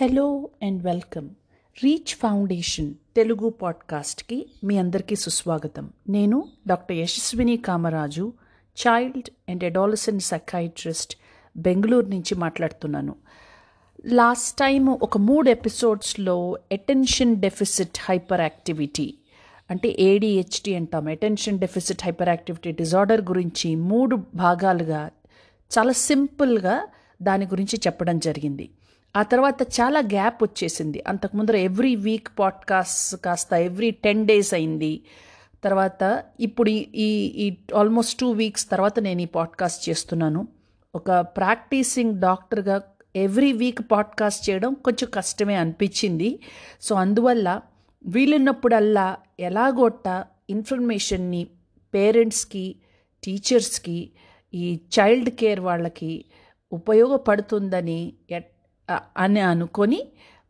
Hello and welcome reach foundation Telugu పాడ్కాస్ట్కి మీ అందరికీ సుస్వాగతం. నేను doctor Yashaswini Kamaraju child and adolescent psychiatrist Bengaluru నుంచి మాట్లాడుతున్నాను. లాస్ట్ టైం ఒక మూడు ఎపిసోడ్స్లో అటెన్షన్ డెఫిసిట్ హైపర్ యాక్టివిటీ అంటే ఏడిహెచ్డి అంటాం. Attention deficit hyper activity disorder గురించి మూడు భాగాలుగా చాలా సింపుల్గా దాని గురించి చెప్పడం జరిగింది. ఆ తర్వాత చాలా గ్యాప్ వచ్చేసింది. అంతకు ముందర ఎవ్రీ వీక్ పాడ్కాస్ట్ కాస్త ఎవ్రీ టెన్ డేస్ అయింది. తర్వాత ఇప్పుడు ఈ- ఈ ఆల్మోస్ట్ టూ వీక్స్ తర్వాత నేను ఈ పాడ్కాస్ట్ చేస్తున్నాను. ఒక ప్రాక్టీసింగ్ డాక్టర్గా ఎవ్రీ వీక్ పాడ్కాస్ట్ చేయడం కొంచెం కష్టమే అనిపించింది. సో అందువల్ల వీలున్నప్పుడల్లా ఎలాగొట్ట ఇన్ఫర్మేషన్ని పేరెంట్స్కి టీచర్స్కి ఈ చైల్డ్ కేర్ వాళ్ళకి ఉపయోగపడుతుందని ఎట్- అని అనుకొని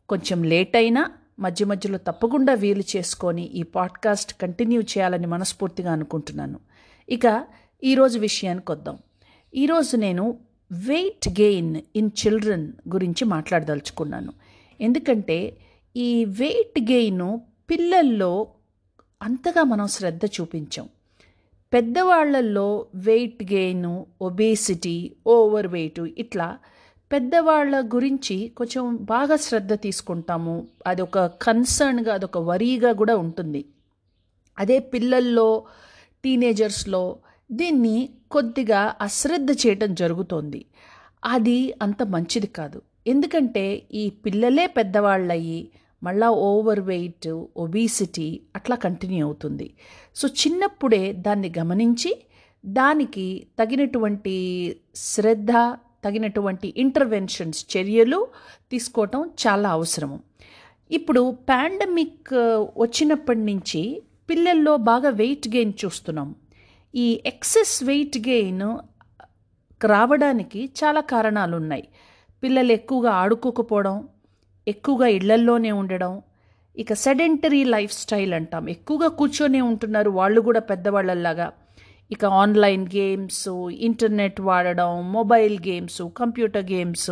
కొంచెం లేట్ అయినా మధ్య మధ్యలో తప్పకుండా వీలు చేసుకొని ఈ పాడ్కాస్ట్ కంటిన్యూ చేయాలని మనస్ఫూర్తిగా అనుకుంటున్నాను. ఇక ఈరోజు విషయానికి వద్దాం. ఈరోజు నేను వెయిట్ గెయిన్ ఇన్ చిల్డ్రన్ గురించి మాట్లాడదలుచుకున్నాను. ఎందుకంటే ఈ వెయిట్ గెయిన్ పిల్లల్లో అంతగా మనం శ్రద్ధ చూపించాం. పెద్దవాళ్ళలో weight gain obesity over weight ఇట్లా పెద్దవాళ్ళ గురించి కొంచెం బాగా శ్రద్ధ తీసుకుంటాము. అది ఒక కన్సర్న్గా అదొక వరీగా కూడా ఉంటుంది. అదే పిల్లల్లో టీనేజర్స్లో దీన్ని కొద్దిగా అశ్రద్ధ చేయటం జరుగుతోంది. అది అంత మంచిది కాదు. ఎందుకంటే ఈ పిల్లలే పెద్దవాళ్ళయ్యి మళ్ళా ఓవర్ వెయిట్ ఒబీసిటీ అట్లా కంటిన్యూ అవుతుంది. సో చిన్నప్పుడే దాన్ని గమనించి దానికి తగినటువంటి శ్రద్ధ తగినటువంటి ఇంటర్వెన్షన్స్ చర్యలు తీసుకోవటం చాలా అవసరము. ఇప్పుడు పాండమిక్ uh, వచ్చినప్పటి నుంచి పిల్లల్లో బాగా వెయిట్ గెయిన్ చూస్తున్నాం. ఈ ఎక్సెస్ వెయిట్ గెయిన్ రావడానికి చాలా కారణాలు ఉన్నాయి పిల్లలు ఎక్కువగా ఆడుకోకపోవడం ఎక్కువగా ఇళ్ళల్లోనే ఉండడం ఇక సెడెంటరీ లైఫ్ స్టైల్ అంటాం. ఎక్కువగా కూర్చొనే ఉంటున్నారు వాళ్ళు కూడా పెద్దవాళ్ళలాగా ఇక ఆన్లైన్ గేమ్స్ ఇంటర్నెట్ వాడడం మొబైల్ గేమ్స్ కంప్యూటర్ గేమ్స్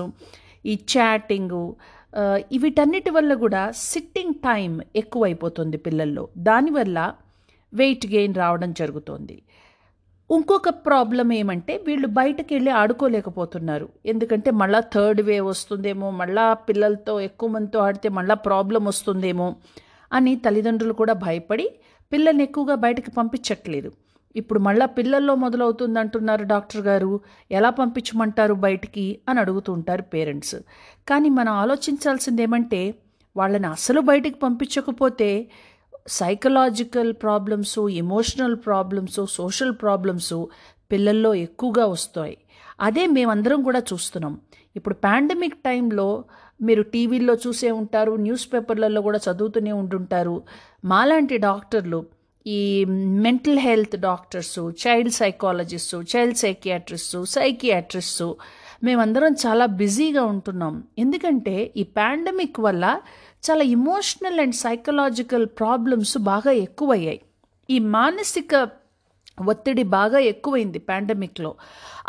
ఈ చాటింగు వీటన్నిటి వల్ల కూడా సిట్టింగ్ టైం ఎక్కువైపోతుంది పిల్లల్లో. దానివల్ల వెయిట్ గెయిన్ రావడం జరుగుతోంది. ఇంకొక ప్రాబ్లం ఏమంటే వీళ్ళు బయటకు వెళ్ళి ఆడుకోలేకపోతున్నారు. ఎందుకంటే మళ్ళీ థర్డ్ వేవ్ వస్తుందేమో మళ్ళా పిల్లలతో ఎక్కువ మందితో ఆడితే మళ్ళీ ప్రాబ్లం వస్తుందేమో అని తల్లిదండ్రులు కూడా భయపడి పిల్లల్ని ఎక్కువగా బయటకు పంపించట్లేదు. ఇప్పుడు మళ్ళా పిల్లల్లో మొదలవుతుంది అంటున్నారు డాక్టర్ గారు. ఎలా పంపించమంటారు బయటికి అని అడుగుతుంటారు పేరెంట్స్. కానీ మనం ఆలోచించాల్సింది ఏమంటే వాళ్ళని అసలు బయటికి పంపించకపోతే psychological problems emotional problems social problems పిల్లల్లో ఎక్కువగా వస్తాయి. అదే మేమందరం కూడా చూస్తున్నాం. ఇప్పుడు పాండమిక్ టైంలో మీరు టీవీల్లో చూసే ఉంటారు న్యూస్ పేపర్లలో కూడా చదువుతూనే ఉంటుంటారు. మాలాంటి డాక్టర్లు ఈ mental health doctors child psychologist child psychiatrist psychiatrist మేమందరం చాలా బిజీగా ఉంటున్నాం. ఎందుకంటే ఈ పాండమిక్ వల్ల చాలా ఇమోషనల్ అండ్ సైకలాజికల్ ప్రాబ్లమ్స్ బాగా ఎక్కువయ్యాయి. ఈ మానసిక ఒత్తిడి బాగా ఎక్కువైంది పాండమిక్లో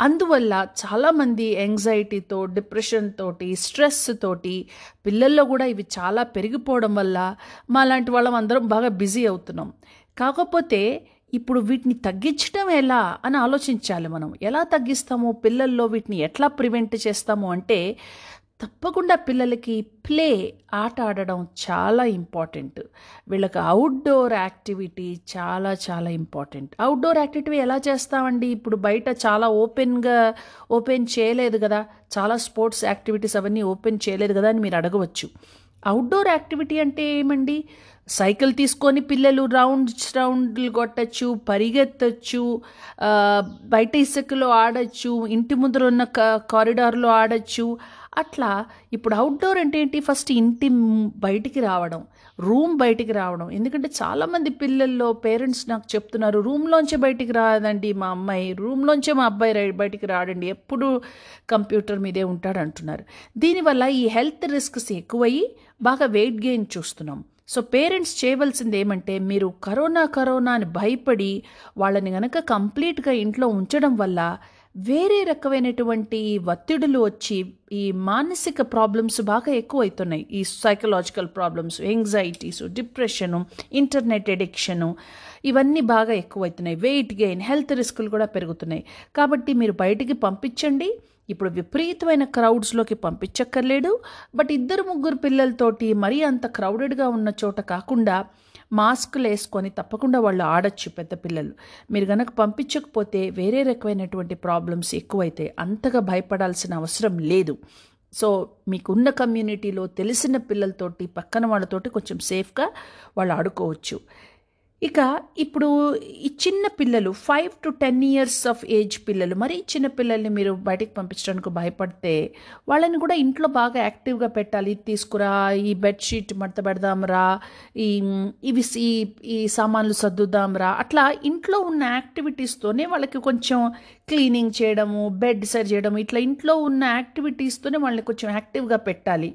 అందువల్ల చాలామంది యాంగ్జైటీతో డిప్రెషన్ తోటి స్ట్రెస్ తోటి పిల్లల్లో కూడా ఇవి చాలా పెరిగిపోవడం వల్ల మా లాంటి వాళ్ళం అందరం బాగా బిజీ అవుతున్నాం. కాకపోతే ఇప్పుడు వీటిని తగ్గించడం ఎలా అని ఆలోచించాలి మనం. ఎలా తగ్గిస్తాము? పిల్లల్లో వీటిని ఎట్లా ప్రివెంట్ చేస్తాము అంటే తప్పకుండా పిల్లలకి ప్లే ఆట ఆడడం చాలా ఇంపార్టెంట్. వీళ్ళకి అవుట్డోర్ యాక్టివిటీ చాలా చాలా ఇంపార్టెంట్. అవుట్డోర్ యాక్టివిటీ ఎలా చేస్తామండి? ఇప్పుడు బయట చాలా ఓపెన్గా ఓపెన్ చేయలేదు కదా. చాలా స్పోర్ట్స్ యాక్టివిటీస్ అవన్నీ ఓపెన్ చేయలేదు కదా అని మీరు అడగవచ్చు. అవుట్డోర్ యాక్టివిటీ అంటే ఏమండి? సైకిల్ తీసుకొని పిల్లలు రౌండ్స్ రౌండ్లు కొట్టచ్చు పరిగెత్తచ్చు బయట ఇసుకలో ఆడచ్చు ఇంటి ముందర ఉన్న క- కారిడార్లో ఆడచ్చు. అట్లా ఇప్పుడు అవుట్డోర్ అంటే ఏంటి? ఫస్ట్ ఇంటి బయటికి రావడం రూమ్ బయటికి రావడం. ఎందుకంటే చాలామంది పిల్లల్లో పేరెంట్స్ నాకు చెప్తున్నారు రూమ్లోంచే బయటికి రాదండి మా అమ్మాయి రూమ్లోంచే మా అబ్బాయి రై- బయటికి రాడండి ఎప్పుడు కంప్యూటర్ మీదే ఉంటాడు అంటున్నారు. దీనివల్ల ఈ హెల్త్ రిస్క్స్ ఎక్కువయ్యి బాగా వెయిట్ గెయిన్ చూస్తున్నాం. సో పేరెంట్స్ చేయవలసింది ఏమంటే మీరు కరోనా కరోనా అని భయపడి వాళ్ళని గనక కంప్లీట్గా ఇంట్లో ఉంచడం వల్ల వేరే రకమైనటువంటి ఒత్తిడులు వచ్చి ఈ మానసిక ప్రాబ్లమ్స్ బాగా ఎక్కువ అవుతున్నాయి ఈ psychological problems anxieties depression internet addiction ఇవన్నీ బాగా ఎక్కువ అవుతున్నాయి వెయిట్ గెయిన్ హెల్త్ రిస్కులు కూడా పెరుగుతున్నాయి. కాబట్టి మీరు బయటికి పంపించండి. ఇప్పుడు విపరీతమైన క్రౌడ్స్లోకి పంపించక్కర్లేడు బట్ ఇద్దరు ముగ్గురు పిల్లలతోటి మరీ అంత క్రౌడెడ్గా ఉన్న చోట కాకుండా మాస్కులు వేసుకొని తప్పకుండా వాళ్ళు ఆడచ్చు పెద్ద పిల్లలు. మీరు కనుక పంపించకపోతే వేరే రకమైనటువంటి ప్రాబ్లమ్స్ ఎక్కువైతే అంతగా భయపడాల్సిన అవసరం లేదు. సో మీకున్న కమ్యూనిటీలో తెలిసిన పిల్లలతోటి పక్కన వాళ్ళతోటి కొంచెం సేఫ్గా వాళ్ళు ఆడుకోవచ్చు. ఇక ఇప్పుడు ఈ చిన్న పిల్లలు five to ten years of age పిల్లలు మరీ చిన్న పిల్లల్ని మీరు బయటికి పంపించడానికి భయపడితే వాళ్ళని కూడా ఇంట్లో బాగా యాక్టివ్గా పెట్టాలి. "ఇది తీసుకురా ఈ బెడ్షీట్ మడత పెడదాంరా ఈ ఇవి ఈ ఈ సామాన్లు సర్దుదాంరా అట్లా ఇంట్లో ఉన్న యాక్టివిటీస్తోనే వాళ్ళకి కొంచెం క్లీనింగ్ చేయడము బెడ్ సరి చేయడము ఇట్లా ఇంట్లో ఉన్న యాక్టివిటీస్తోనే వాళ్ళని కొంచెం యాక్టివ్గా పెట్టాలి.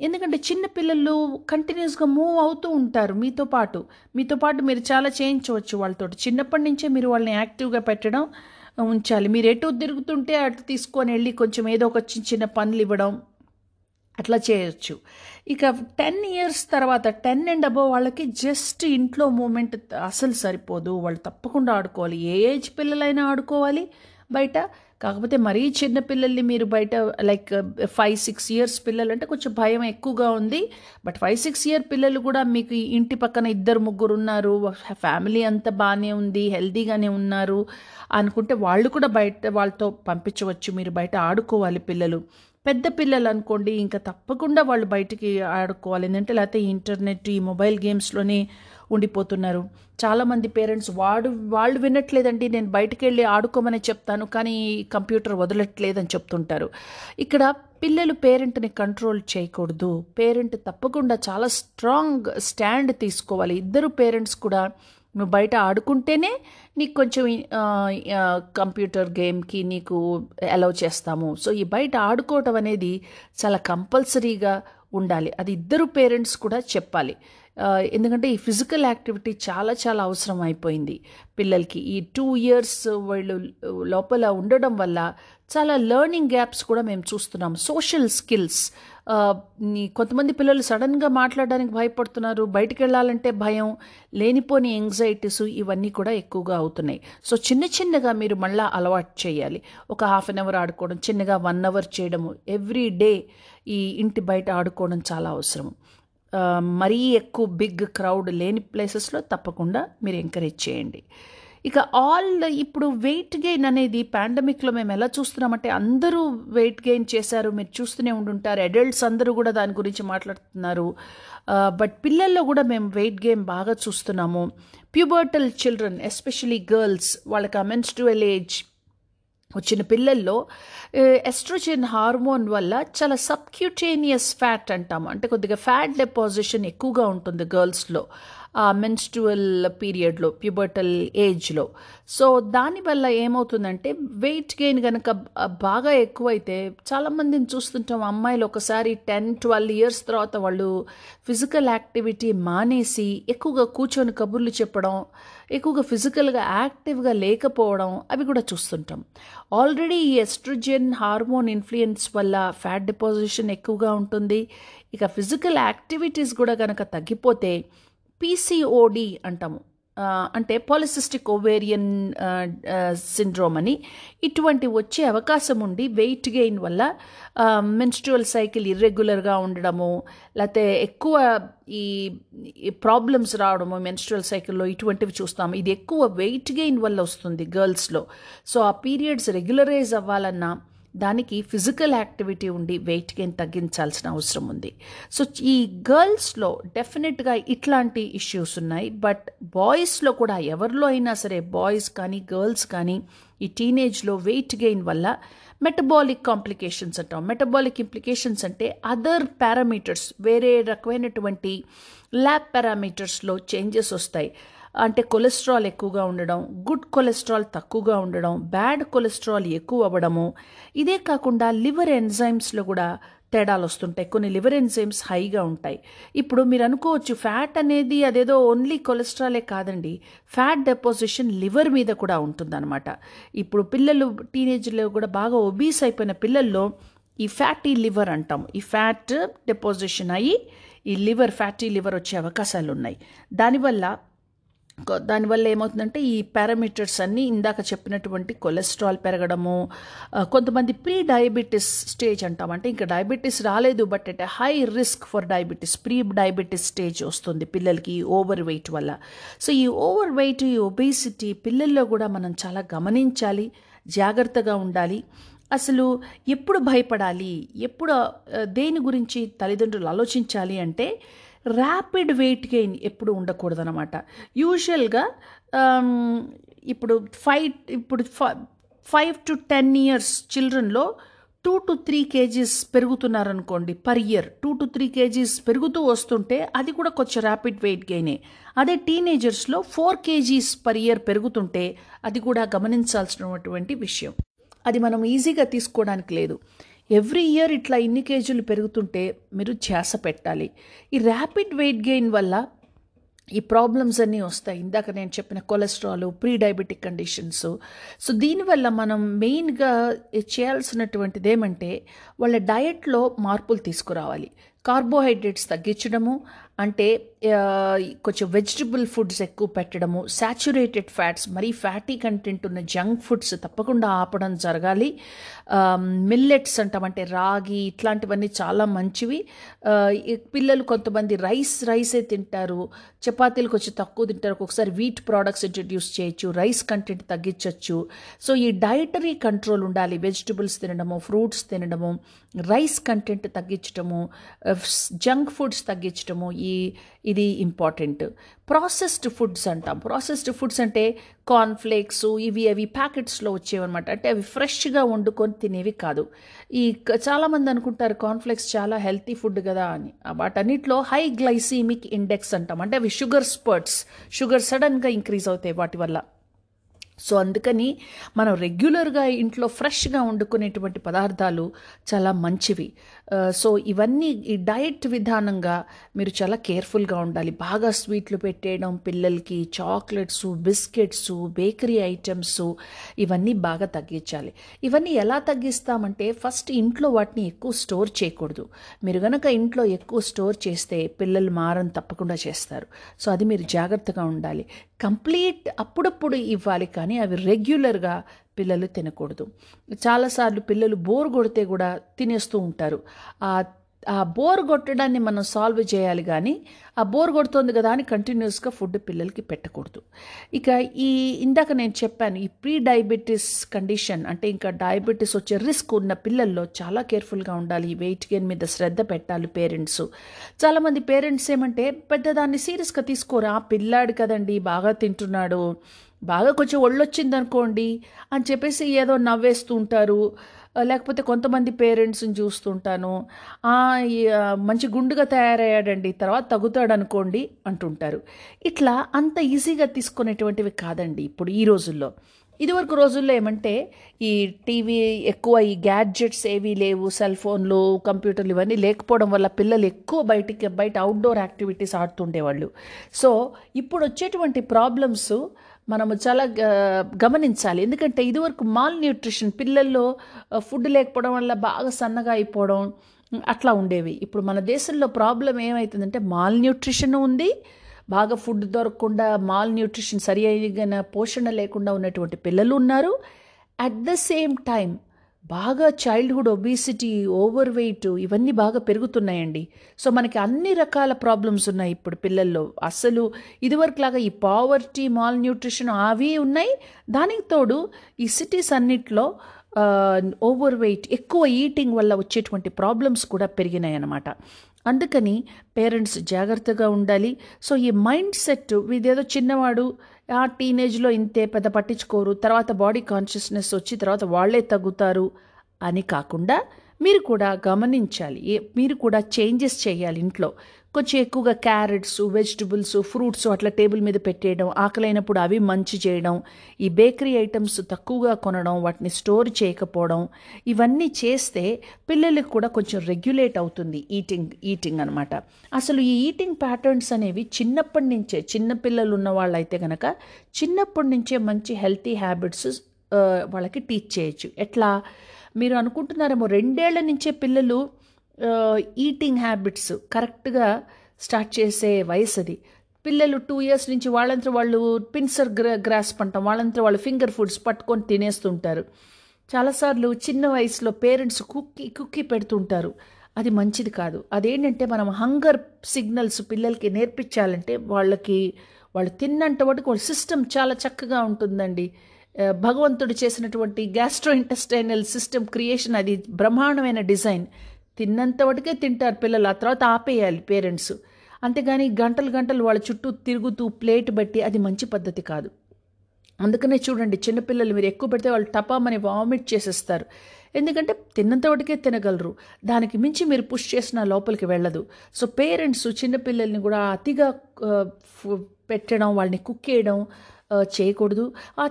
ఎందుకంటే చిన్న పిల్లలు కంటిన్యూస్గా మూవ్ అవుతూ ఉంటారు మీతో పాటు. మీతో పాటు మీరు చాలా చేయించవచ్చు వాళ్ళతో చిన్నప్పటి నుంచే మీరు వాళ్ళని యాక్టివ్గా పెట్టడం ఉంచాలి. మీరు ఎటు తిరుగుతుంటే అటు తీసుకొని వెళ్ళి కొంచెం ఏదో ఒక చిన్న చిన్న పనులు ఇవ్వడం అట్లా చేయొచ్చు. ఇక టెన్ ఇయర్స్ తర్వాత టెన్ అండ్ అబవ్ వాళ్ళకి జస్ట్ ఇంట్లో మూమెంట్ అసలు సరిపోదు. వాళ్ళు తప్పకుండా ఆడుకోవాలి. ఏ ఏజ్ పిల్లలైనా ఆడుకోవాలి బయట. కాకపోతే మరీ చిన్న పిల్లల్ని మీరు బయట లైక్ ఫైవ్ సిక్స్ ఇయర్స్ పిల్లలు అంటే కొంచెం భయం ఎక్కువగా ఉంది. బట్ ఫైవ్ సిక్స్ ఇయర్ పిల్లలు కూడా మీకు ఇంటి పక్కన ఇద్దరు ముగ్గురు ఉన్నారు. ఫ్యామిలీ అంతా బాగానే ఉంది హెల్తీగానే ఉన్నారు అనుకుంటే వాళ్ళు కూడా బయట వాళ్ళతో పంపించవచ్చు. మీరు బయట ఆడుకోవాలి పిల్లలు. పెద్ద పిల్లలు అనుకోండి ఇంకా తప్పకుండా వాళ్ళు బయటికి ఆడుకోవాలి. ఏంటంటే లేకపోతే ఇంటర్నెట్ ఈ మొబైల్ గేమ్స్లోనే ఉండిపోతున్నారు. చాలామంది పేరెంట్స్ వాడు వాళ్ళు వినట్లేదండి నేను బయటకు వెళ్ళి ఆడుకోమని చెప్తాను కానీ కంప్యూటర్ వదలట్లేదని చెప్తుంటారు. ఇక్కడ పిల్లలు పేరెంట్ని కంట్రోల్ చేయకూడదు. పేరెంట్ తప్పకుండా చాలా స్ట్రాంగ్ స్టాండ్ తీసుకోవాలి. ఇద్దరు పేరెంట్స్ కూడా నువ్వు బయట ఆడుకుంటేనే నీకు కొంచెం కంప్యూటర్ గేమ్కి నీకు అలౌ చేస్తాము. సో ఈ బయట ఆడుకోవటం అనేది చాలా కంపల్సరీగా ఉండాలి. అది ఇద్దరు పేరెంట్స్ కూడా చెప్పాలి. ఎందుకంటే ఈ ఫిజికల్ యాక్టివిటీ చాలా చాలా అవసరం అయిపోయింది. పిల్లలకి ఈ టూ ఇయర్స్ వాళ్ళు లోపల ఉండడం వల్ల చాలా లెర్నింగ్ గ్యాప్స్ కూడా మేము చూస్తున్నాం. Social skills. కొంతమంది పిల్లలు సడన్గా మాట్లాడడానికి భయపడుతున్నారు బయటికి వెళ్ళాలంటే భయం లేనిపోని ఎంగ్జైటీస్ ఇవన్నీ కూడా ఎక్కువగా అవుతున్నాయి. సో చిన్న చిన్నగా మీరు మళ్ళీ అలవాటు చేయాలి. ఒక హాఫ్ అన్ అవర్ ఆడుకోవడం చిన్నగా వన్ అవర్ చేయడము ఎవ్రీ డే ఈ ఇంటి బయట ఆడుకోవడం చాలా అవసరం. మరీ ఎక్కువ బిగ్ క్రౌడ్ లేని ప్లేసెస్లో తప్పకుండా మీరు ఎంకరేజ్ చేయండి. ఇక ఆల్ ఇప్పుడు వెయిట్ గెయిన్ అనేది పాండమిక్లో మేము ఎలా చూస్తున్నామంటే అందరూ వెయిట్ గెయిన్ చేశారు మీరు చూస్తూనే ఉండుంటారు అడల్ట్స్ అందరూ కూడా దాని గురించి మాట్లాడుతున్నారు. బట్ పిల్లల్లో కూడా మేము వెయిట్ గెయిన్ బాగా చూస్తున్నాము. ప్యూబర్టల్ చిల్డ్రన్ ఎస్పెషలీ గర్ల్స్ వాళ్ళకి ఆ మెన్స్ట్రువల్ ఏజ్ వచ్చిన పిల్లల్లో ఎస్ట్రోజన్ హార్మోన్ వల్ల చాలా సబ్క్యూటేనియస్ ఫ్యాట్ అంటాము. అంటే కొద్దిగా ఫ్యాట్ డెపాజిషన్ ఎక్కువగా ఉంటుంది గర్ల్స్లో ఆ మెన్స్ట్రువల్ పీరియడ్లో ప్యూబర్టల్ ఏజ్లో. సో దానివల్ల ఏమవుతుందంటే వెయిట్ గెయిన్ కనుక బాగా ఎక్కువైతే చాలామందిని చూస్తుంటాం. అమ్మాయిలు ఒకసారి టెన్ ట్వెల్వ్ ఇయర్స్ తర్వాత వాళ్ళు ఫిజికల్ యాక్టివిటీ మానేసి ఎక్కువగా కూర్చొని కబుర్లు చెప్పడం ఎక్కువగా ఫిజికల్గా యాక్టివ్గా లేకపోవడం అవి కూడా చూస్తుంటాం. ఆల్రెడీ ఈ ఎస్ట్రోజెన్ హార్మోన్ ఇన్ఫ్లుయెన్స్ వల్ల ఫ్యాట్ డిపాజిషన్ ఎక్కువగా ఉంటుంది. ఇక ఫిజికల్ యాక్టివిటీస్ కూడా కనుక తగ్గిపోతే పీసీఓడి అంటాము. అంటే పాలిసిస్టిక్ ఓవేరియన్ సిండ్రోమ్ అని ఇటువంటి వచ్చే అవకాశం ఉండి వెయిట్ గెయిన్ వల్ల మెన్స్ట్రువల్ సైకిల్ ఇర్రెగ్యులర్గా ఉండడము లేకపోతే ఎక్కువ ఈ ప్రాబ్లమ్స్ రావడము మెన్స్ట్రువల్ సైకిల్లో ఇటువంటివి చూస్తాము. ఇది ఎక్కువ వెయిట్ గెయిన్ వల్ల వస్తుంది గర్ల్స్లో సో ఆ పీరియడ్స్ రెగ్యులరైజ్ అవ్వాలన్నా దానికి ఫిజికల్ యాక్టివిటీ ఉండి వెయిట్ గెయిన్ తగ్గించాల్సిన అవసరం ఉంది. సో ఈ గర్ల్స్లో డెఫినెట్గా ఇట్లాంటి ఇష్యూస్ ఉన్నాయి. బట్ బాయ్స్లో కూడా ఎవరిలో అయినా సరే బాయ్స్ కానీ గర్ల్స్ కానీ ఈ టీనేజ్లో వెయిట్ గెయిన్ వల్ల మెటబాలిక్ కాంప్లికేషన్స్ అంటాం. మెటబాలిక్ ఇంప్లికేషన్స్ అంటే అదర్ పారామీటర్స్ వేరే రకమైనటువంటి ల్యాబ్ పారామీటర్స్లో చేంజెస్ వస్తాయి. అంటే కొలెస్ట్రాల్ ఎక్కువగా ఉండడం గుడ్ కొలెస్ట్రాల్ తక్కువగా ఉండడం బ్యాడ్ కొలెస్ట్రాల్ ఎక్కువ అవ్వడము ఇదే కాకుండా లివర్ ఎంజైమ్స్లో కూడా తేడాలు వస్తుంటాయి. కొన్ని లివర్ ఎంజైమ్స్ హైగా ఉంటాయి. ఇప్పుడు మీరు అనుకోవచ్చు ఫ్యాట్ అనేది అదేదో ఓన్లీ కొలెస్ట్రాలే కాదండి. ఫ్యాట్ డెపోజిషన్ లివర్ మీద కూడా ఉంటుందన్నమాట. ఇప్పుడు పిల్లలు టీనేజ్లో కూడా బాగా ఒబీస్ అయిపోయిన పిల్లల్లో ఈ ఫ్యాటీ లివర్ అంటాం. ఈ ఫ్యాట్ డెపోజిషన్ అయ్యి ఈ లివర్ ఫ్యాటీ లివర్ వచ్చే అవకాశాలు ఉన్నాయి దానివల్ల దానివల్ల ఏమవుతుందంటే ఈ పారామీటర్స్ అన్నీ ఇందాక చెప్పినటువంటి కొలెస్ట్రాల్ పెరగడము కొంతమంది ప్రీ డయాబెటీస్ స్టేజ్ అంటాం. అంటే ఇంకా డయాబెటీస్ రాలేదు but at high risk for diabetes pre diabetes stage వస్తుంది పిల్లలకి ఈ ఓవర్ వెయిట్ వల్ల. సో ఈ ఓవర్ వెయిట్ ఈ ఒబేసిటీ పిల్లల్లో కూడా మనం చాలా గమనించాలి జాగ్రత్తగా ఉండాలి. అసలు ఎప్పుడు భయపడాలి ఎప్పుడు దేని గురించి తల్లిదండ్రులు ఆలోచించాలి అంటే ర్యాపిడ్ వెయిట్ గెయిన్ ఎప్పుడు ఉండకూడదనమాట యూజువల్గా um, ఇప్పుడు ఫైవ్ ఇప్పుడు ఫైవ్ టు టెన్ ఇయర్స్ చిల్డ్రన్లో two to three kgs పెరుగుతున్నారనుకోండి per year two to three KGs పెరుగుతూ వస్తుంటే అది కూడా కొంచెం ర్యాపిడ్ వెయిట్ గెయినే అదే టీనేజర్స్లో ఫోర్ కేజీస్ పర్ ఇయర్ పెరుగుతుంటే అది కూడా గమనించాల్సినటువంటి విషయం. అది మనం ఈజీగా తీసుకోవడానికి లేదు. ఎవ్రీ ఇయర్ ఇట్లా ఇన్ని కేజీలు పెరుగుతుంటే మీరు ధ్యాస పెట్టాలి. ఈ ర్యాపిడ్ వెయిట్ గెయిన్ వల్ల ఈ ప్రాబ్లమ్స్ అన్నీ వస్తాయి. ఇందాక నేను చెప్పిన cholesterol pre diabetic conditions so దీనివల్ల మనం మెయిన్గా చేయాల్సినటువంటిది ఏమంటే వాళ్ళ డయట్లో మార్పులు తీసుకురావాలి. కార్బోహైడ్రేట్స్ తగ్గించడము అంటే కొంచెం వెజిటబుల్ ఫుడ్స్ ఎక్కువ పెట్టడము శాచురేటెడ్ ఫ్యాట్స్ మరీ ఫ్యాటీ కంటెంట్ ఉన్న జంక్ ఫుడ్స్ తప్పకుండా ఆపడం జరగాలి. మిల్లెట్స్ అంటాం అంటే రాగి ఇట్లాంటివన్నీ చాలా మంచివి. పిల్లలు కొంతమంది రైస్ రైసే తింటారు. చపాతీలు కొంచెం తక్కువ తింటారు. ఒక్కొక్కసారి వీట్ ప్రోడక్ట్స్ ఇంట్రడ్యూస్ చేయొచ్చు రైస్ కంటెంట్ తగ్గించవచ్చు సో ఈ డైటరీ కంట్రోల్ ఉండాలి. వెజిటబుల్స్ తినడము ఫ్రూట్స్ తినడము రైస్ కంటెంట్ తగ్గించడము జంక్ ఫుడ్స్ తగ్గించడము ఈ ఇది ఇంపార్టెంట్. ప్రాసెస్డ్ ఫుడ్స్ అంటాం. ప్రాసెస్డ్ ఫుడ్స్ అంటే కార్న్ఫ్లేక్స్ ఇవి అవి ప్యాకెట్స్లో వచ్చేవన్నమాట. అంటే అవి ఫ్రెష్గా వండుకొని తినేవి కాదు. ఈ చాలామంది అనుకుంటారు కార్న్ఫ్లేక్స్ చాలా హెల్తీ ఫుడ్ కదా అని. వాటన్నిటిలో హై గ్లైసీమిక్ ఇండెక్స్ అంటాం. అంటే అవి షుగర్ స్పర్ట్స్. షుగర్ సడన్గా ఇంక్రీజ్ అవుతాయి వాటి వల్ల. సో అందుకని మనం రెగ్యులర్గా ఇంట్లో ఫ్రెష్గా వండుకునేటువంటి పదార్థాలు చాలా మంచివి. సో ఇవన్నీ ఈ డయట్ విధానంగా మీరు చాలా కేర్ఫుల్గా ఉండాలి. బాగా స్వీట్లు పెట్టేయడం పిల్లలకి చాక్లెట్స్ బిస్కెట్స్ బేకరీ ఐటమ్స్ ఇవన్నీ బాగా తగ్గించాలి. ఇవన్నీ ఎలా తగ్గిస్తామంటే ఫస్ట్ ఇంట్లో వాటిని ఎక్కువ స్టోర్ చేయకూడదు. మీరు గనక ఇంట్లో ఎక్కువ స్టోర్ చేస్తే పిల్లలు మారం తప్పకుండా చేస్తారు. సో అది మీరు జాగ్రత్తగా ఉండాలి. కంప్లీట్ అప్పుడప్పుడు ఇవ్వాలి కానీ అవి రెగ్యులర్గా పిల్లలు తినకూడదు. చాలాసార్లు పిల్లలు బోర్ కొడితే కూడా తినేస్తూ ఉంటారు. ఆ ఆ బోర్ కొట్టడాన్ని మనం సాల్వ్ చేయాలి కానీ ఆ బోర్ కొడుతోంది కదా అని కంటిన్యూస్గా ఫుడ్ పిల్లలకి పెట్టకూడదు. ఇక ఈ ఇందాక నేను చెప్పాను ఈ ప్రీ డయాబెటీస్ కండిషన్ అంటే ఇంకా డయాబెటీస్ వచ్చే రిస్క్ ఉన్న పిల్లల్లో చాలా కేర్ఫుల్గా ఉండాలి. ఈ వెయిట్ గెయిన్ మీద శ్రద్ధ పెట్టాలి పేరెంట్స్. చాలామంది పేరెంట్స్ ఏమంటే పెద్దదాన్ని సీరియస్గా తీసుకోరు? ఆ పిల్లాడు కదండి బాగా తింటున్నాడు. బాగా కొంచెం ఒళ్ళొచ్చింది అనుకోండి అని చెప్పేసి ఏదో నవ్వేస్తూ ఉంటారు. లేకపోతే కొంతమంది పేరెంట్స్ని చూస్తుంటాను. మంచి గుండుగా తయారయ్యాడండి తర్వాత తగ్గుతాడు అనుకోండి అంటుంటారు. ఇట్లా అంత ఈజీగా తీసుకునేటువంటివి కాదండి ఇప్పుడు ఈ రోజుల్లో. ఇదివరకు రోజుల్లో ఏమంటే ఈ టీవీ ఎక్కువ ఈ గ్యాడ్జెట్స్ ఏవీ లేవు సెల్ ఫోన్లు కంప్యూటర్లు ఇవన్నీ లేకపోవడం వల్ల పిల్లలు ఎక్కువ బయటికి బయట అవుట్డోర్ యాక్టివిటీస్ ఆడుతుండేవాళ్ళు. సో ఇప్పుడు వచ్చేటువంటి ప్రాబ్లమ్స్ మనము చాలా గమనించాలి. ఎందుకంటే ఇదివరకు మాల్ న్యూట్రిషన్ పిల్లల్లో ఫుడ్ లేకపోవడం వల్ల బాగా సన్నగా అయిపోవడం అట్లా ఉండేవి. ఇప్పుడు మన దేశంలో ప్రాబ్లం ఏమవుతుందంటే మాల్ న్యూట్రిషన్ ఉంది. బాగా ఫుడ్ దొరకకుండా మాల్ న్యూట్రిషన్ సరి అయిన పోషణ లేకుండా ఉన్నటువంటి పిల్లలు ఉన్నారు. అట్ ద సేమ్ టైం బాగా చైల్డ్హుడ్ ఒబీసిటీ ఓవర్ వెయిట్ ఇవన్నీ బాగా పెరుగుతున్నాయండి. సో మనకి అన్ని రకాల ప్రాబ్లమ్స్ ఉన్నాయి ఇప్పుడు పిల్లల్లో. అసలు ఇదివరకులాగా ఈ పావర్టీ మాల్ న్యూట్రిషన్ అవి ఉన్నాయి. దానికి తోడు ఈ సిటీస్ అన్నిట్లో ఓవర్ వెయిట్ ఎక్కువ ఈటింగ్ వల్ల వచ్చేటువంటి ప్రాబ్లమ్స్ కూడా పెరిగినాయి అన్నమాట అందుకని పేరెంట్స్ జాగ్రత్తగా ఉండాలి. సో ఈ మైండ్ సెట్ ఇదేదో చిన్నవాడు ఆ టీనేజ్లో ఇంతే పెద్ద పట్టించుకోరు తర్వాత బాడీ కాన్షియస్నెస్ వచ్చి తర్వాత వాళ్ళే తగ్గుతారు అని కాకుండా మీరు కూడా గమనించాలి. ఏ- మీరు కూడా చేంజెస్ చేయాలి ఇంట్లో. కొంచెం ఎక్కువగా క్యారెట్స్ వెజిటబుల్స్ ఫ్రూట్స్ అట్లా టేబుల్ మీద పెట్టేయడం ఆకలైనప్పుడు అవి మంచి చేయడం ఈ బేకరీ ఐటమ్స్ తక్కువగా కొనడం వాటిని స్టోర్ చేయకపోవడం ఇవన్నీ చేస్తే పిల్లలకు కూడా కొంచెం రెగ్యులేట్ అవుతుంది ఈటింగ్ ఈటింగ్ అనమాట అసలు ఈ ఈటింగ్ ప్యాటర్న్స్ అనేవి చిన్నప్పటి నుంచే చిన్న పిల్లలు ఉన్న వాళ్ళైతే కనుక చిన్నప్పటి నుంచే మంచి హెల్తీ హ్యాబిట్స్ వాళ్ళకి టీచ్ చేయొచ్చు. ఎట్లా? మీరు అనుకుంటున్నారేమో రెండేళ్ళ నుంచే పిల్లలు ఈటింగ్ హ్యాబిట్స్ కరెక్ట్గా స్టార్ట్ చేసే వయసు అది పిల్లలు టూ ఇయర్స్ నుంచి వాళ్ళంతా వాళ్ళు పిన్సర్ గ్రా గ్రాస్ పంటాం వాళ్ళంతా వాళ్ళు ఫింగర్ ఫుడ్స్ పట్టుకొని తినేస్తుంటారు. చాలాసార్లు చిన్న వయసులో పేరెంట్స్ కుక్కీ కుక్కీ పెడుతుంటారు. అది మంచిది కాదు. అదేంటంటే మనం హంగర్ సిగ్నల్స్ పిల్లలకి నేర్పించాలంటే వాళ్ళకి వాళ్ళు తిన్నంత వరకు వాళ్ళ సిస్టమ్ చాలా చక్కగా ఉంటుందండి. భగవంతుడు చేసినటువంటి గ్యాస్ట్రో ఇంటెస్టైనల్ సిస్టమ్ క్రియేషన్ అది బ్రహ్మాండమైన డిజైన్ తిన్నంత వరకే తింటారు పిల్లలు. ఆ తర్వాత ఆపేయాలి పేరెంట్స్. అంతేగాని గంటలు గంటలు వాళ్ళ చుట్టూ తిరుగుతూ ప్లేట్ బట్టి అది మంచి పద్ధతి కాదు. అందుకనే చూడండి చిన్నపిల్లలు మీరు ఎక్కువ పెడితే వాళ్ళు టపామని వామిట్ చేసేస్తారు. ఎందుకంటే తిన్నంత వాటికే తినగలరు. దానికి మించి మీరు పుష్ చేసిన లోపలికి వెళ్ళదు. సో పేరెంట్స్ చిన్నపిల్లల్ని కూడా అతిగా పెట్టడం వాళ్ళని కుక్కేయడం చేయకూడదు.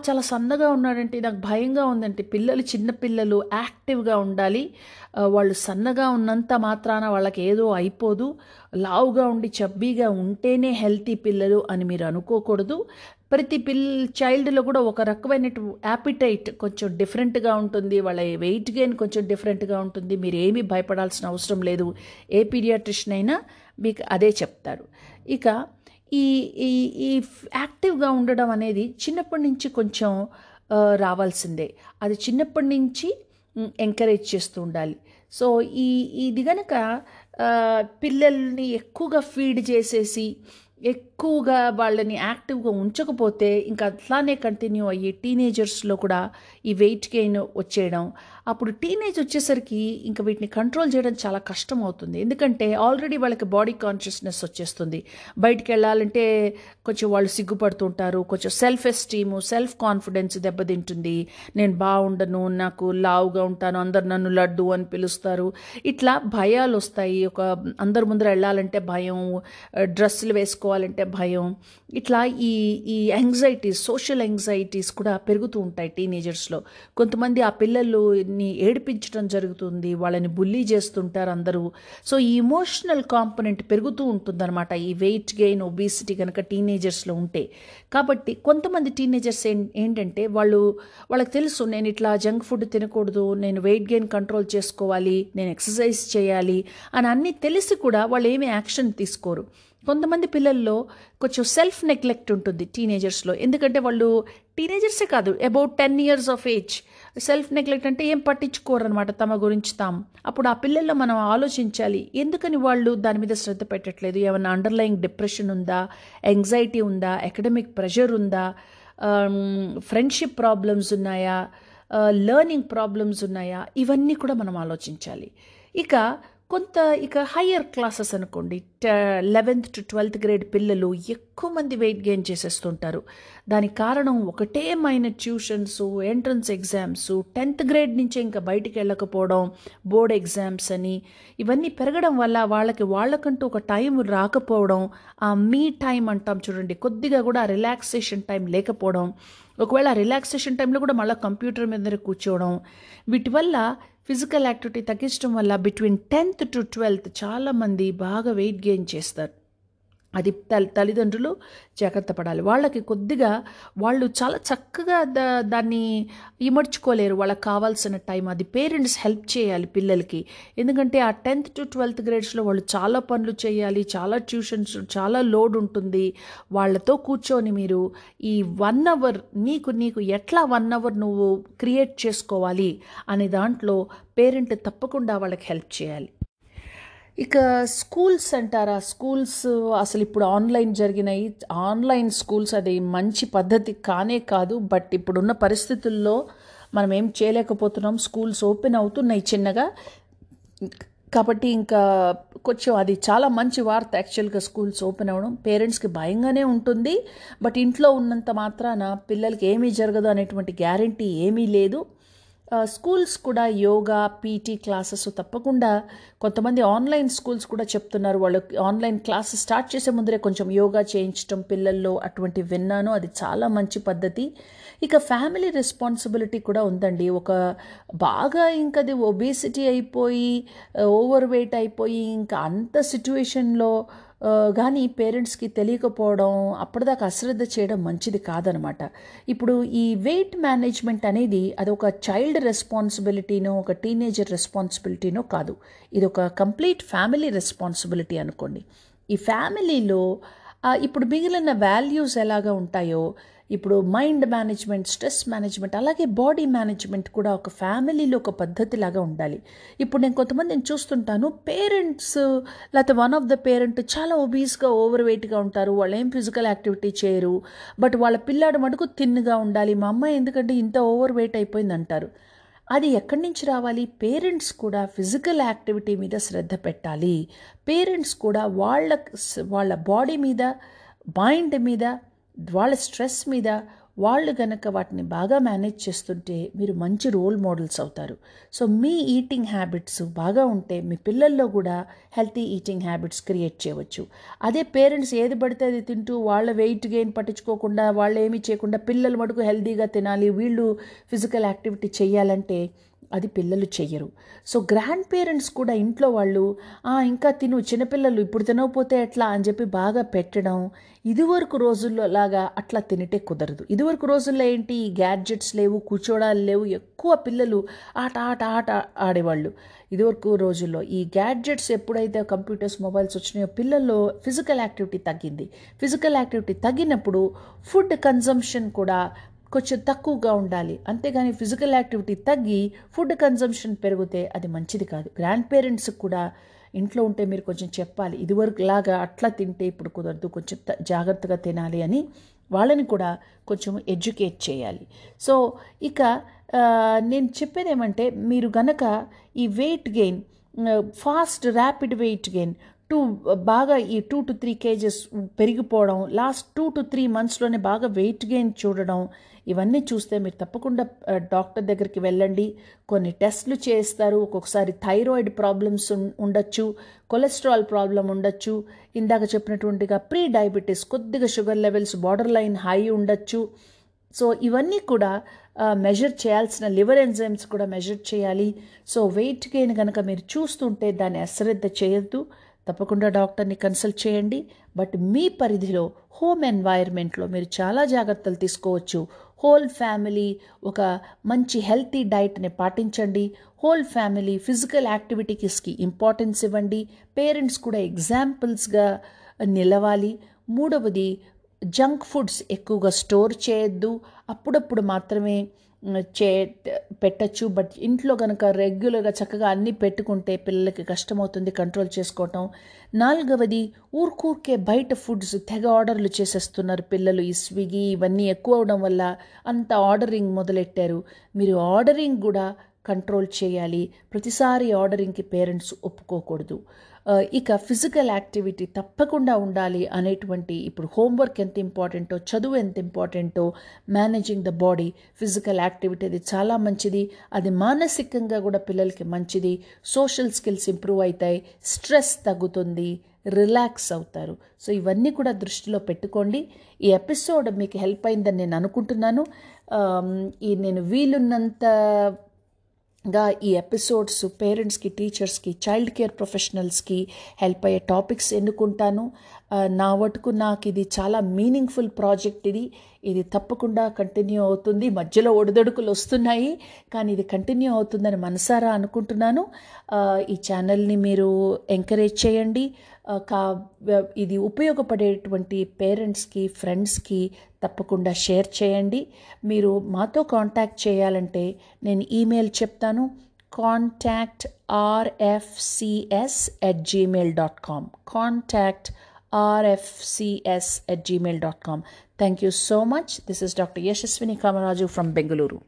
చాలా సన్నగా ఉన్నాడంటే నాకు భయంగా ఉందంటే పిల్లలు చిన్నపిల్లలు యాక్టివ్గా ఉండాలి. వాళ్ళు సన్నగా ఉన్నంత మాత్రాన వాళ్ళకి ఏదో అయిపోదు. లావుగా ఉండి చబ్బీగా ఉంటేనే హెల్తీ పిల్లలు అని మీరు అనుకోకూడదు. ప్రతి పిల్ చైల్డ్లో కూడా ఒక రకమైన యాపిటైట్ కొంచెం డిఫరెంట్గా ఉంటుంది. వాళ్ళ వెయిట్ గెయిన్ కొంచెం డిఫరెంట్గా ఉంటుంది. మీరు ఏమీ భయపడాల్సిన అవసరం లేదు. ఏ పీడియాట్రిషన్ అయినా మీకు అదే చెప్తారు. ఇక ఈ ఈ ఈ యాక్టివ్గా ఉండడం అనేది చిన్నప్పటి నుంచి కొంచెం రావాల్సిందే. అది చిన్నప్పటి నుంచి ఎంకరేజ్ చేస్తూ ఉండాలి. సో ఈ ఇది గనక పిల్లల్ని ఎక్కువగా ఫీడ్ చేసేసి ఎక్కువగా వాళ్ళని యాక్టివ్గా ఉంచకపోతే ఇంకా అట్లానే కంటిన్యూ అయ్యి టీనేజర్స్లో కూడా ఈ వెయిట్ గెయిన్ వచ్చేయడం. అప్పుడు టీనేజ్ వచ్చేసరికి ఇంకా వీటిని కంట్రోల్ చేయడం చాలా కష్టం అవుతుంది ఎందుకంటే ఆల్రెడీ వాళ్ళకి బాడీ కాన్షియస్నెస్ వచ్చేస్తుంది. బయటికి వెళ్ళాలంటే కొంచెం వాళ్ళు సిగ్గుపడుతుంటారు. కొంచెం సెల్ఫ్ ఎస్టీము సెల్ఫ్ కాన్ఫిడెన్స్ దెబ్బతింటుంది. నేను బాగుండను నాకు లావుగా ఉంటాను అందరు నన్ను లడ్డు అని పిలుస్తారు. ఇట్లా భయాలు వస్తాయి ఒక అందరి ముందర వెళ్ళాలంటే భయం డ్రెస్సులు వేసుకోవాలంటే భయం. ఇట్లా ఈ ఈ యాంగ్జైటీస్ సోషల్ యాంగ్జైటీస్ కూడా పెరుగుతూ ఉంటాయి టీనేజర్స్లో కొంతమంది ఆ పిల్లల్ని ఏడిపించడం జరుగుతుంది వాళ్ళని బుల్లీ చేస్తుంటారు అందరూ. సో ఈ ఇమోషనల్ కాంపనెంట్ పెరుగుతూ ఉంటుందన్నమాట. ఈ వెయిట్ గెయిన్ ఒబీసిటీ కనుక టీనేజర్స్లో ఉంటే. కాబట్టి కొంతమంది టీనేజర్స్ ఏంటంటే వాళ్ళు వాళ్ళకి తెలుసు నేను ఇట్లా జంక్ ఫుడ్ తినకూడదు నేను వెయిట్ గెయిన్ కంట్రోల్ చేసుకోవాలి నేను ఎక్సర్సైజ్ చేయాలి అని అన్నీ తెలిసి కూడా వాళ్ళు ఏమీ యాక్షన్ తీసుకోరు. కొంతమంది పిల్లల్లో కొంచెం సెల్ఫ్ నెగ్లెక్ట్ ఉంటుంది టీనేజర్స్లో ఎందుకంటే వాళ్ళు టీనేజర్సే కాదు about ten years of age self neglect అంటే ఏం పట్టించుకోరనమాట తమ గురించి తాము. అప్పుడు ఆ పిల్లల్లో మనం ఆలోచించాలి ఎందుకని వాళ్ళు దాని మీద శ్రద్ధ పెట్టట్లేదు? ఏమైనా అండర్లయింగ్ డిప్రెషన్ ఉందా? యాంగ్జైటీ ఉందా? అకాడమిక్ ప్రెషర్ ఉందా? Um, ఫ్రెండ్షిప్ ప్రాబ్లమ్స్ ఉన్నాయా? Uh, లెర్నింగ్ ప్రాబ్లమ్స్ ఉన్నాయా? ఇవన్నీ కూడా మనం ఆలోచించాలి. ఇక కొంత ఇక హయ్యర్ క్లాసెస్ అనుకోండి లెవెన్త్ టు ట్వెల్త్ గ్రేడ్ పిల్లలు ఎక్కువ మంది వెయిట్ గెయిన్ చేసేస్తుంటారు. దానికి కారణం ఒకటే మైన tuitions entrance exams tenth grade నుంచే ఇంకా బయటికి వెళ్ళకపోవడం బోర్డ్ ఎగ్జామ్స్ అని ఇవన్నీ పెరగడం వల్ల వాళ్ళకి వాళ్ళకంటూ ఒక టైం రాకపోవడం ఆ మీ టైం అంటాం చూడండి కొద్దిగా కూడా రిలాక్సేషన్ టైం లేకపోవడం ఒకవేళ రిలాక్సేషన్ టైంలో కూడా మళ్ళీ కంప్యూటర్ మీద కూర్చోవడం వీటి వల్ల ఫిజికల్ యాక్టివిటీ తగ్గించడం వల్ల బిట్వీన్ టెన్త్ టు ట్వెల్త్ చాలామంది బాగా వెయిట్ గెయిన్ చేస్తారు. అది తల్లి తల్లిదండ్రులు జాగ్రత్త పడాలి వాళ్ళకి కొద్దిగా వాళ్ళు చాలా చక్కగా దా దాన్ని ఇమర్చుకోలేరు వాళ్ళకి కావాల్సిన టైం అది పేరెంట్స్ హెల్ప్ చేయాలి పిల్లలకి. ఎందుకంటే ఆ టెన్త్ టు ట్వెల్త్ గ్రేడ్స్లో వాళ్ళు చాలా పనులు చేయాలి చాలా ట్యూషన్స్ చాలా లోడ్ ఉంటుంది. వాళ్ళతో కూర్చొని మీరు ఈ వన్ అవర్ నీకు నీకు ఎట్లా వన్ అవర్ నువ్వు క్రియేట్ చేసుకోవాలి అనే దాంట్లో పేరెంట్ తప్పకుండా వాళ్ళకి హెల్ప్ చేయాలి. ఇక స్కూల్స్ అంటారా? స్కూల్స్ అసలు ఇప్పుడు ఆన్లైన్ జరిగినాయి. ఆన్లైన్ స్కూల్స్ అది మంచి పద్ధతి కానే కాదు. బట్ ఇప్పుడున్న పరిస్థితుల్లో మనం ఏం చేయలేకపోతున్నాం. స్కూల్స్ ఓపెన్ అవుతున్నాయి చిన్నగా. కాబట్టి ఇంకా కొంచెం అది చాలా మంచి వార్త యాక్చువల్గా స్కూల్స్ ఓపెన్ అవ్వడం పేరెంట్స్కి భయంగానే ఉంటుంది. బట్ ఇంట్లో ఉన్నంత మాత్రాన పిల్లలకి ఏమీ జరగదు అనేటువంటి గ్యారంటీ ఏమీ లేదు. స్కూల్స్ కూడా యోగా పీటీ క్లాసెస్ తప్పకుండా కొంతమంది ఆన్లైన్ స్కూల్స్ కూడా చెప్తున్నారు. వాళ్ళు ఆన్లైన్ క్లాసెస్ స్టార్ట్ చేసే ముందరే కొంచెం యోగా చేయించడం పిల్లల్లో అటువంటి విన్నాను. అది చాలా మంచి పద్ధతి. ఇక ఫ్యామిలీ రెస్పాన్సిబిలిటీ కూడా ఉందండి. ఒక బాగా ఇంకా అది ఒబేసిటీ అయిపోయి ఓవర్ వెయిట్ అయిపోయి ఇంకా అంత సిచ్యువేషన్లో కానీ పేరెంట్స్కి తెలియకపోవడం అప్పటిదాకా అశ్రద్ధ చేయడం మంచిది కాదనమాట. ఇప్పుడు ఈ వెయిట్ మేనేజ్మెంట్ అనేది అది ఒక చైల్డ్ రెస్పాన్సిబిలిటీనో ఒక టీనేజర్ రెస్పాన్సిబిలిటీనో కాదు. ఇది ఒక కంప్లీట్ ఫ్యామిలీ రెస్పాన్సిబిలిటీ అనుకోండి. ఈ ఫ్యామిలీలో ఇప్పుడు మిగిలిన వాల్యూస్ ఎలాగా ఉంటాయో ఇప్పుడు మైండ్ మేనేజ్మెంట్ స్ట్రెస్ మేనేజ్మెంట్ అలాగే బాడీ మేనేజ్మెంట్ కూడా ఒక ఫ్యామిలీలో ఒక పద్ధతిలాగా ఉండాలి. ఇప్పుడు నేను కొంతమంది నేను చూస్తుంటాను పేరెంట్స్ లేకపోతే వన్ ఆఫ్ ద పేరెంట్ చాలా ఒబీస్గా ఓవర్ వెయిట్గా ఉంటారు వాళ్ళు ఏం ఫిజికల్ యాక్టివిటీ చేయరు బట్ వాళ్ళ పిల్లాడు మటుకు తిన్నుగా ఉండాలి మా అమ్మాయి ఎందుకంటే ఇంత ఓవర్ వెయిట్ అయిపోయింది అంటారు. అది ఎక్కడి నుంచి రావాలి? పేరెంట్స్ కూడా ఫిజికల్ యాక్టివిటీ మీద శ్రద్ధ పెట్టాలి. పేరెంట్స్ కూడా వాళ్ళ వాళ్ళ బాడీ మీద మైండ్ మీద వాళ్ళ స్ట్రెస్ మీద వాళ్ళు గనక వాటిని బాగా మేనేజ్ చేస్తుంటే మీరు మంచి రోల్ మోడల్స్ అవుతారు. సో మీ ఈటింగ్ హ్యాబిట్స్ బాగా ఉంటే మీ పిల్లల్లో కూడా హెల్తీ ఈటింగ్ హ్యాబిట్స్ క్రియేట్ చేయవచ్చు. అదే పేరెంట్స్ ఏది పడితే అది తింటూ వాళ్ళ వెయిట్ గెయిన్ పట్టించుకోకుండా వాళ్ళు ఏమీ చేయకుండా పిల్లలు మటుకు హెల్తీగా తినాలి వీళ్ళు ఫిజికల్ యాక్టివిటీ చేయాలంటే అది పిల్లలు చెయ్యరు. సో గ్రాండ్ పేరెంట్స్ కూడా ఇంట్లో వాళ్ళు ఇంకా తిను చిన్నపిల్లలు ఇప్పుడు తినకపోతే ఎట్లా? అని చెప్పి బాగా పెట్టడం ఇదివరకు రోజుల్లో లాగా అట్లా తినటే కుదరదు. ఇదివరకు రోజుల్లో ఏంటి ఈ గ్యాడ్జెట్స్ లేవు కూర్చోడాలు లేవు ఎక్కువ పిల్లలు ఆట ఆట ఆట ఆడేవాళ్ళు. ఇదివరకు రోజుల్లో ఈ గ్యాడ్జెట్స్ ఎప్పుడైతే కంప్యూటర్స్ మొబైల్స్ వచ్చినాయో పిల్లల్లో ఫిజికల్ యాక్టివిటీ తగ్గింది. ఫిజికల్ యాక్టివిటీ తగ్గినప్పుడు ఫుడ్ కన్జంప్షన్ కూడా కొంచెం తక్కువగా ఉండాలి. అంతేగాని ఫిజికల్ యాక్టివిటీ తగ్గి ఫుడ్ కన్జంప్షన్ పెరిగితే అది మంచిది కాదు. గ్రాండ్ పేరెంట్స్ కూడా ఇంట్లో ఉంటే మీరు కొంచెం చెప్పాలి. ఇదివరకు లాగా అట్లా తింటే ఇప్పుడు కుదరదు. కొంచెం జాగ్రత్తగా తినాలి అని వాళ్ళని కూడా కొంచెం ఎడ్యుకేట్ చేయాలి. సో ఇక నేను చెప్పేది ఏమంటే మీరు గనక ఈ weight gain fast rapid weight gain two బాగా ఈ టూ టు త్రీ కేజెస్ పెరిగిపోవడం లాస్ట్ టూ టు త్రీ మంత్స్లోనే బాగా వెయిట్ గెయిన్ చూడడం ఇవన్నీ చూస్తే మీరు తప్పకుండా డాక్టర్ దగ్గరికి వెళ్ళండి. కొన్ని టెస్ట్లు చేస్తారు. ఒక్కొక్కసారి థైరాయిడ్ ప్రాబ్లమ్స్ ఉండొచ్చు. కొలెస్ట్రాల్ ప్రాబ్లం ఉండొచ్చు. ఇందాక చెప్పినటువంటిగా ప్రీ డయాబెటీస్ కొద్దిగా sugar levels borderline high ఉండొచ్చు. సో ఇవన్నీ కూడా మెజర్ చేయాల్సిన లివర్ ఎంజైమ్స్ కూడా మెజర్ చేయాలి. సో వెయిట్ గెయిన్ కనుక మీరు చూస్తుంటే దాన్ని అశ్రద్ధ చేయొద్దు. తప్పకుండా డాక్టర్ని కన్సల్ట్ చేయండి. బట్ మీ పరిధిలో హోమ్ ఎన్వైర్మెంట్లో మీరు చాలా జాగ్రత్తలు తీసుకోవచ్చు. హోల్ ఫ్యామిలీ ఒక మంచి హెల్తీ డైట్ని పాటించండి. హోల్ ఫ్యామిలీ ఫిజికల్ యాక్టివిటీస్కి ఇంపార్టెన్స్ ఇవ్వండి. పేరెంట్స్ కూడా ఎగ్జాంపుల్స్గా నిలవాలి. మూడవది జంక్ ఫుడ్స్ ఎక్కువగా స్టోర్ చేయొద్దు. అప్పుడప్పుడు మాత్రమే చే పెట్టచ్చు. బట్ ఇంట్లో కనుక రెగ్యులర్గా చక్కగా అన్నీ పెట్టుకుంటే పిల్లలకి కష్టమవుతుంది కంట్రోల్ చేసుకోవటం. నాలుగవది ఊరుకూరికే బయట ఫుడ్స్ తెగ ఆర్డర్లు చేసేస్తున్నారు పిల్లలు. ఈ స్విగ్గీ ఇవన్నీ ఎక్కువ అవడం వల్ల అంత ఆర్డరింగ్ మొదలెట్టారు. మీరు ఆర్డరింగ్ కూడా కంట్రోల్ చేయాలి. ప్రతిసారి ఆర్డరింగ్కి పేరెంట్స్ ఒప్పుకోకూడదు. ఇక ఫిజికల్ యాక్టివిటీ తప్పకుండా ఉండాలి అనేటువంటి ఇప్పుడు హోంవర్క్ ఎంత ఇంపార్టెంటో చదువు ఎంత ఇంపార్టెంటో managing the body physical activity అది చాలా మంచిది. అది మానసికంగా కూడా పిల్లలకి మంచిది. సోషల్ స్కిల్స్ ఇంప్రూవ్ అవుతాయి. స్ట్రెస్ తగ్గుతుంది. రిలాక్స్ అవుతారు. సో ఇవన్నీ కూడా దృష్టిలో పెట్టుకోండి. ఈ ఎపిసోడ్ మీకు హెల్ప్ అయిందని నేను అనుకుంటున్నాను. ఈ నేను వీలున్నంత గా ఈ ఎపిసోడ్స్ పేరెంట్స్కి టీచర్స్కి చైల్డ్ కేర్ ప్రొఫెషనల్స్కి హెల్ప్ అయ్యే టాపిక్స్ ఎన్నుకుంటాను. నా వటుకు నాకు ఇది చాలా మీనింగ్ఫుల్ ప్రాజెక్ట్ ఇది. ఇది తప్పకుండా కంటిన్యూ అవుతుంది. మధ్యలో ఒడిదొడుకులు వస్తున్నాయి కానీ ఇది కంటిన్యూ అవుతుందని మనసారా అనుకుంటున్నాను. ఈ ఛానల్ని మీరు ఎంకరేజ్ చేయండి. కా ఇది ఉపయోగపడేటువంటి పేరెంట్స్కి ఫ్రెండ్స్కి తప్పకుండా షేర్ చేయండి. మీరు మాతో కాంటాక్ట్ చేయాలంటే నేను ఈమెయిల్ చెప్తాను. Contact RFCS at Gmail dot com contact RFCS at Gmail dot com thank you so much this is doctor Yashaswini Kamaraju from Bengaluru